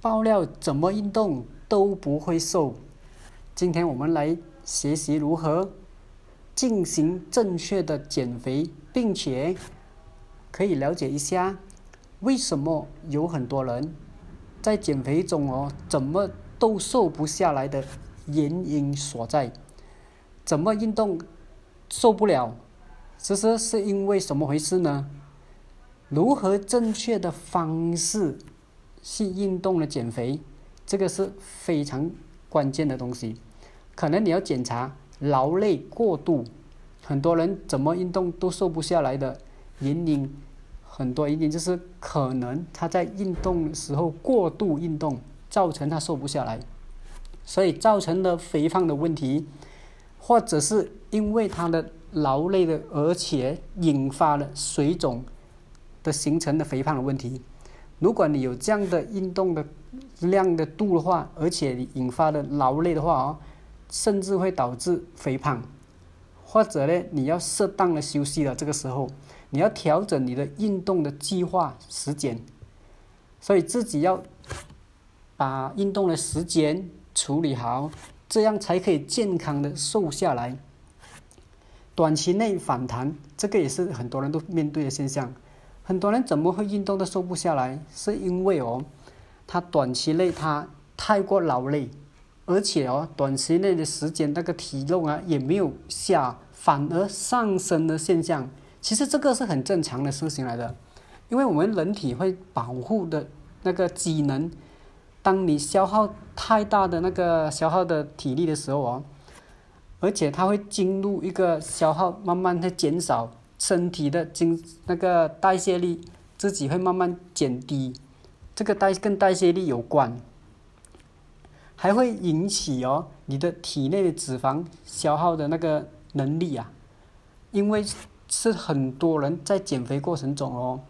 爆料怎么运动都不会瘦。今天我们来学习如何进行正确的减肥，并且可以了解一下为什么有很多人在减肥中哦，怎么都瘦不下来的原因所在。怎么运动受不了？其实是因为什么回事呢？如何正确的方式去运动的减肥，这个是非常关键的东西。可能你要检查劳累过度，很多人怎么运动都瘦不下来的原因，很多原因就是可能他在运动的时候过度运动，造成他瘦不下来，所以造成了肥胖的问题，或者是因为他的劳累的，而且引发了水肿。的形成的肥胖的问题，如果你有这样的运动的量的度的话，而且引发的劳累的话哦，甚至会导致肥胖，或者呢，你要适当的休息了。这个时候，你要调整你的运动的计划时间，所以自己要把运动的时间处理好，这样才可以健康的瘦下来。短期内反弹，这个也是很多人都面对的现象。很多人怎么会运动都瘦不下来？是因为哦，他短期内他太过劳累，而且哦，短期内的时间那个体重啊也没有下，反而上升的现象。其实这个是很正常的事情来的，因为我们人体会保护的那个机能，当你消耗太大的那个消耗的体力的时候哦，而且它会进入一个消耗，慢慢的减少。身体的经那个代谢力自己会慢慢减低，这个代跟代谢力有关，还会引起哦你的体内的脂肪消耗的那个能力啊，因为是很多人在减肥过程中哦，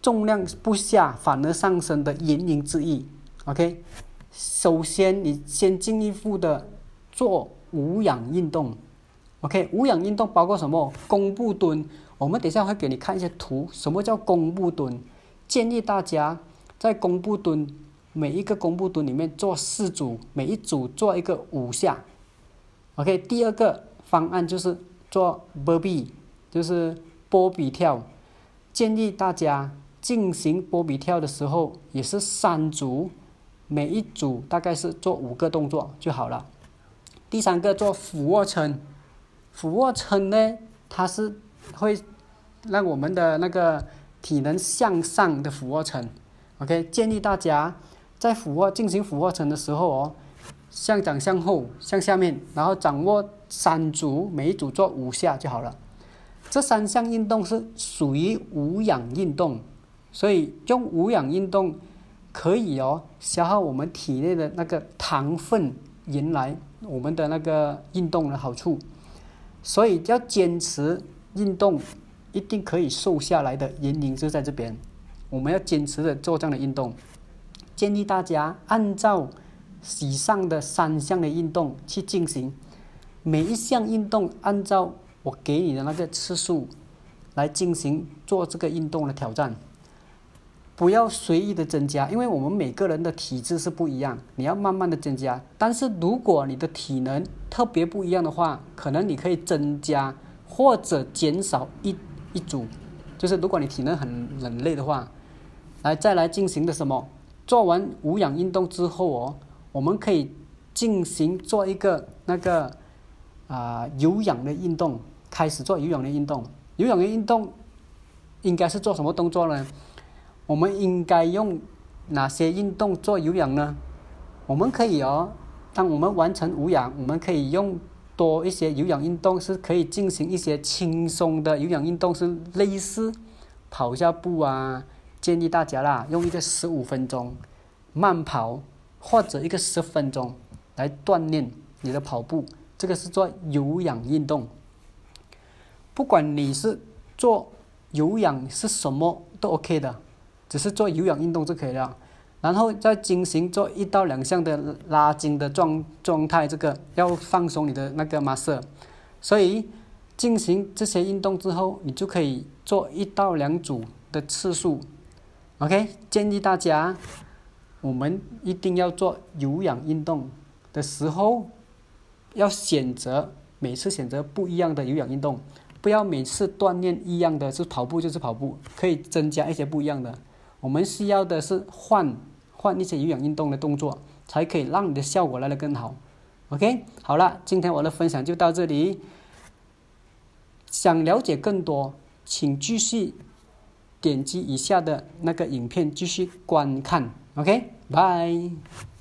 重量不下反而上升的原因之一。OK，首先你先进一步的做无氧运动。OK，无氧运动包括什么？弓步蹲。我们等下会给你看一些图。什么叫弓步蹲？建议大家在弓步蹲每一个弓步蹲里面做四组，每一组做一个五下。OK，第二个方案就是做波比，就是波比跳。建议大家进行波比跳的时候也是三组，每一组大概是做五个动作就好了。第三个做俯卧撑。俯卧撑呢，它是会让我们的那个体能向上的俯卧撑。OK，建议大家在俯卧进行俯卧撑的时候哦，向掌向后向下面，然后掌握三组，每一组做五下就好了。这三项运动是属于无氧运动，所以用无氧运动可以哦消耗我们体内的那个糖分，迎来我们的那个运动的好处。所以要坚持运动，一定可以瘦下来的原因就在这边。我们要坚持的做这样的运动，建议大家按照以上的三项的运动去进行，每一项运动按照我给你的那个次数来进行做这个运动的挑战。不要随意的增加，因为我们每个人的体质是不一样，你要慢慢的增加。但是如果你的体能特别不一样的话，可能你可以增加或者减少一一组。就是如果你体能很很累的话，来再来进行的什么？做完无氧运动之后哦，我们可以进行做一个那个啊有氧的运动，开始做有氧的运动。有氧的运动应该是做什么动作呢？我们应该用哪些运动做有氧呢？我们可以哦，当我们完成无氧，我们可以用多一些有氧运动，是可以进行一些轻松的有氧运动，是类似跑下步啊。建议大家啦，用一个十五分钟慢跑，或者一个十分钟来锻炼你的跑步，这个是做有氧运动。不管你是做有氧是什么都 OK 的。只是做有氧运动就可以了，然后再进行做一到两项的拉筋的状状态，这个要放松你的那个 muscle，所以进行这些运动之后，你就可以做一到两组的次数，OK，建议大家我们一定要做有氧运动的时候，要选择每次选择不一样的有氧运动，不要每次锻炼一样的，是跑步就是跑步，可以增加一些不一样的。我们需要的是换换一些有氧运动的动作，才可以让你的效果来得更好。OK，好了，今天我的分享就到这里。想了解更多，请继续点击以下的那个影片继续观看。OK，拜。